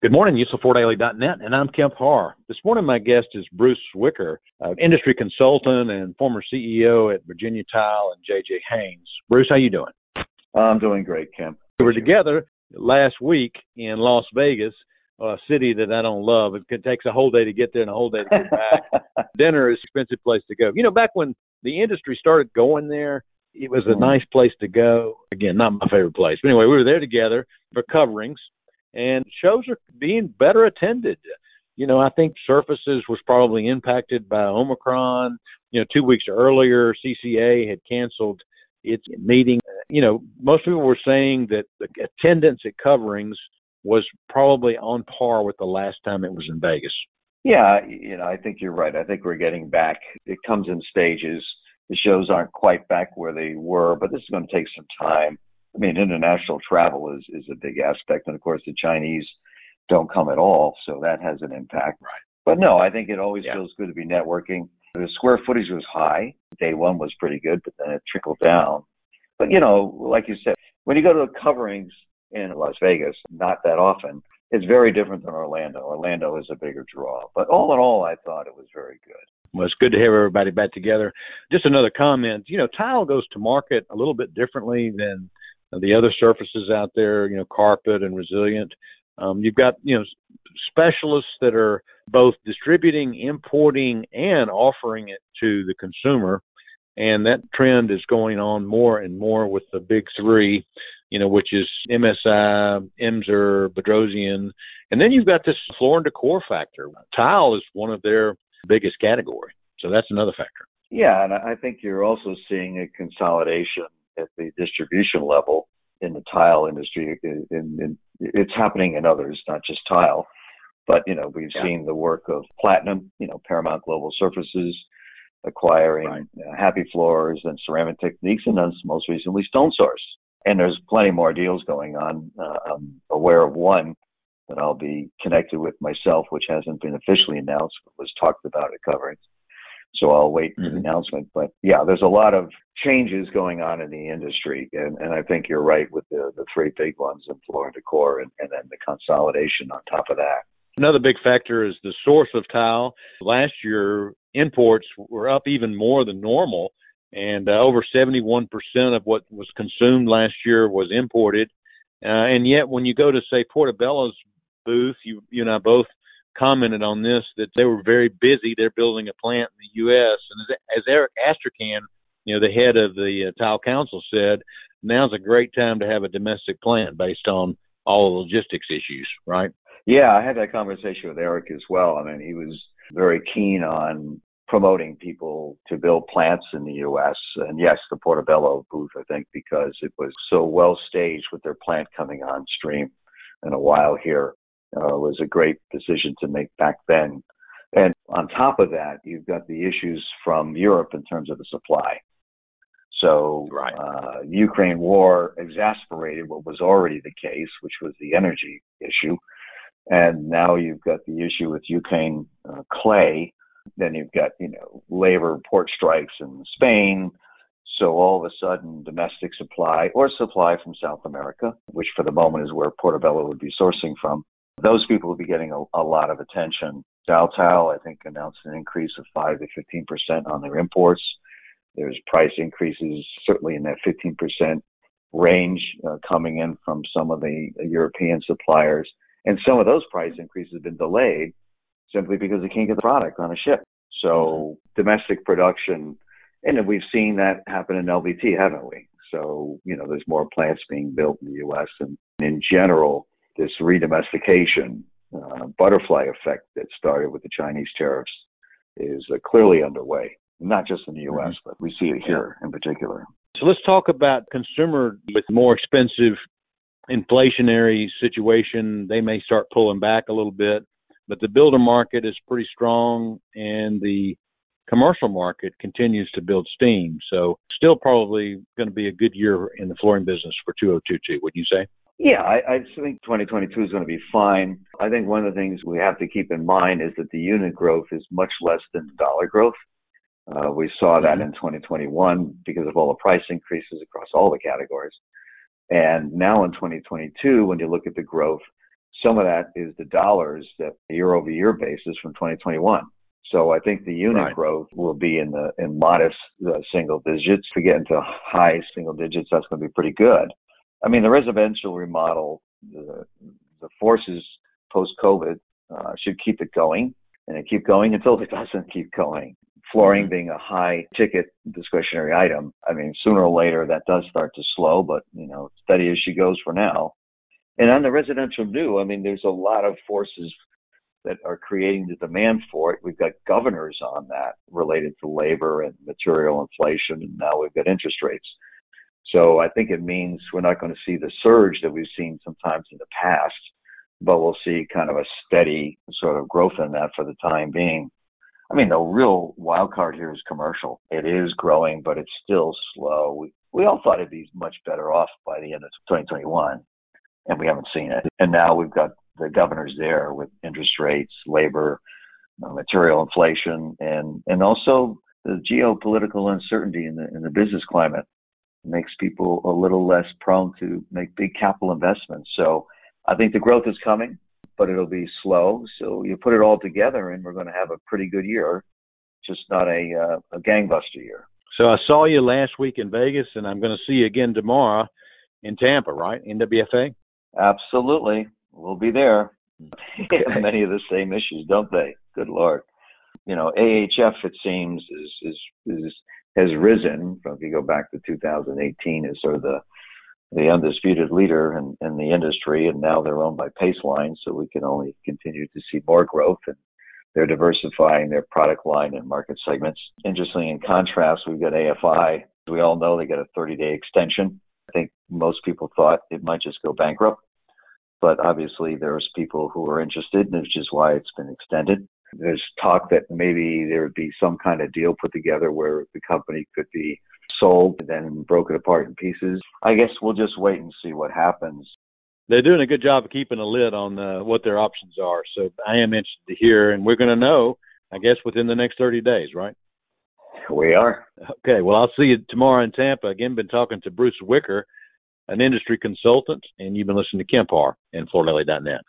Good morning, USAFordaily.net, and I'm Kemp Harr. This morning, my guest is Bruce Zwicker, uh, industry consultant and former CEO at Virginia Tile and JJ Haines. Bruce, how you doing? I'm doing great, Kemp. We were together last week in Las Vegas, a city that I don't love. It takes a whole day to get there and a whole day to get back. Dinner is an expensive place to go. You know, back when the industry started going there, it was a mm-hmm. nice place to go. Again, not my favorite place. But anyway, we were there together for coverings and shows are being better attended. You know, I think surfaces was probably impacted by Omicron. You know, two weeks earlier, CCA had canceled its meeting. You know, most people were saying that the attendance at coverings was probably on par with the last time it was in Vegas. Yeah, you know, I think you're right. I think we're getting back. It comes in stages. The shows aren't quite back where they were, but this is going to take some time. I mean, international travel is is a big aspect, and of course, the Chinese don't come at all, so that has an impact. Right. But no, I think it always yeah. feels good to be networking. The square footage was high. Day one was pretty good, but then it trickled down. But you know, like you said, when you go to the coverings in Las Vegas, not that often, it's very different than Orlando. Orlando is a bigger draw. But all in all, I thought it was very good. Well, it's good to have everybody back together. Just another comment. You know, tile goes to market a little bit differently than the other surfaces out there, you know, carpet and resilient. Um, you've got, you know, specialists that are both distributing, importing, and offering it to the consumer. And that trend is going on more and more with the big three, you know, which is MSI, Emser, Bedrosian. And then you've got this floor and decor factor. Tile is one of their biggest category. So that's another factor. Yeah, and I think you're also seeing a consolidation at the distribution level in the tile industry. In, in, it's happening in others, not just tile. But you know, we've yeah. seen the work of Platinum, you know, Paramount Global Surfaces, acquiring right. uh, Happy Floors and Ceramic Technics, and then most recently Stone Source. And there's plenty more deals going on. Uh, I'm aware of one that I'll be connected with myself, which hasn't been officially announced, but was talked about at coverings. So I'll wait for mm-hmm. the announcement. But yeah, there's a lot of changes going on in the industry, and, and I think you're right with the the three big ones in floor and decor, and, and then the consolidation on top of that. Another big factor is the source of tile. Last year, imports were up even more than normal, and uh, over 71% of what was consumed last year was imported. Uh, and yet, when you go to say Portobello's booth, you you and I both commented on this that they were very busy. They're building a plant in the U.S. and as, as Eric Astrachan, you know, the head of the uh, Tile Council said, now's a great time to have a domestic plant based on all the logistics issues, right? Yeah, I had that conversation with Eric as well. I mean, he was very keen on promoting people to build plants in the U.S. And yes, the Portobello booth, I think, because it was so well staged with their plant coming on stream in a while here uh, was a great decision to make back then. And on top of that, you've got the issues from Europe in terms of the supply. So, right. uh, Ukraine war exasperated what was already the case, which was the energy issue. And now you've got the issue with Ukraine uh, clay. Then you've got, you know, labor port strikes in Spain. So all of a sudden, domestic supply or supply from South America, which for the moment is where Portobello would be sourcing from, those people will be getting a, a lot of attention. Daltile, I think, announced an increase of 5 to 15% on their imports. There's price increases, certainly in that 15% range, uh, coming in from some of the European suppliers. And some of those price increases have been delayed simply because they can't get the product on a ship. So domestic production, and we've seen that happen in LVT, haven't we? So, you know, there's more plants being built in the U.S. and in general, this redomestication uh, butterfly effect that started with the Chinese tariffs is uh, clearly underway, not just in the U.S., mm-hmm. but we see it here in particular. So let's talk about consumer with more expensive inflationary situation. They may start pulling back a little bit, but the builder market is pretty strong and the commercial market continues to build steam. So still probably going to be a good year in the flooring business for 2022, would you say? Yeah, I, I think 2022 is going to be fine. I think one of the things we have to keep in mind is that the unit growth is much less than the dollar growth. Uh, we saw that mm-hmm. in 2021 because of all the price increases across all the categories. And now in 2022, when you look at the growth, some of that is the dollars that year over year basis from 2021. So I think the unit Right. growth will be in the in modest uh, single digits. If we get into high single digits, that's going to be pretty good. I mean, the residential remodel, the, the forces post COVID uh, should keep it going, and it keep going until it doesn't keep going. Flooring Mhm. being a high ticket discretionary item, I mean, sooner or later that does start to slow, but you know, steady as she goes for now. And on the residential new, I mean, there's a lot of forces that are creating the demand for it. We've got governors on that related to labor and material inflation, and now we've got interest rates. So I think it means we're not going to see the surge that we've seen sometimes in the past, but we'll see kind of a steady sort of growth in that for the time being. I mean, the real wild card here is commercial. It is growing, but it's still slow. We, we all thought it'd be much better off by the end of 2021, and we haven't seen it. And now we've got the governors there with interest rates, labor, uh, material inflation, and and also the geopolitical uncertainty in the in the business climate makes people a little less prone to make big capital investments. So I think the growth is coming, but it'll be slow. So you put it all together, and we're going to have a pretty good year, just not a uh, a gangbuster year. So I saw you last week in Vegas, and I'm going to see you again tomorrow in Tampa, right? NWFA. Absolutely, we'll be there. Many of the same issues, don't they? Good lord. You know, AHF it seems is is is has risen. from If you go back to 2018, is sort of the the undisputed leader in, in the industry, and now they're owned by Paceline, so we can only continue to see more growth. And they're diversifying their product line and market segments. Interestingly, in contrast, we've got AFI. We all know they got a 30-day extension. I think most people thought it might just go bankrupt, but obviously there's people who are interested, which is why it's been extended. There's talk that maybe there would be some kind of deal put together where the company could be sold and then broken apart in pieces. I guess we'll just wait and see what happens. They're doing a good job of keeping a lid on uh, what their options are. So I am interested to hear, and we're going to know, I guess, within the next 30 days, right? We are. Okay. Well, I'll see you tomorrow in Tampa. Again, been talking to Bruce Zwicker, an industry consultant, and you've been listening to Kemp and FloorDaily.net.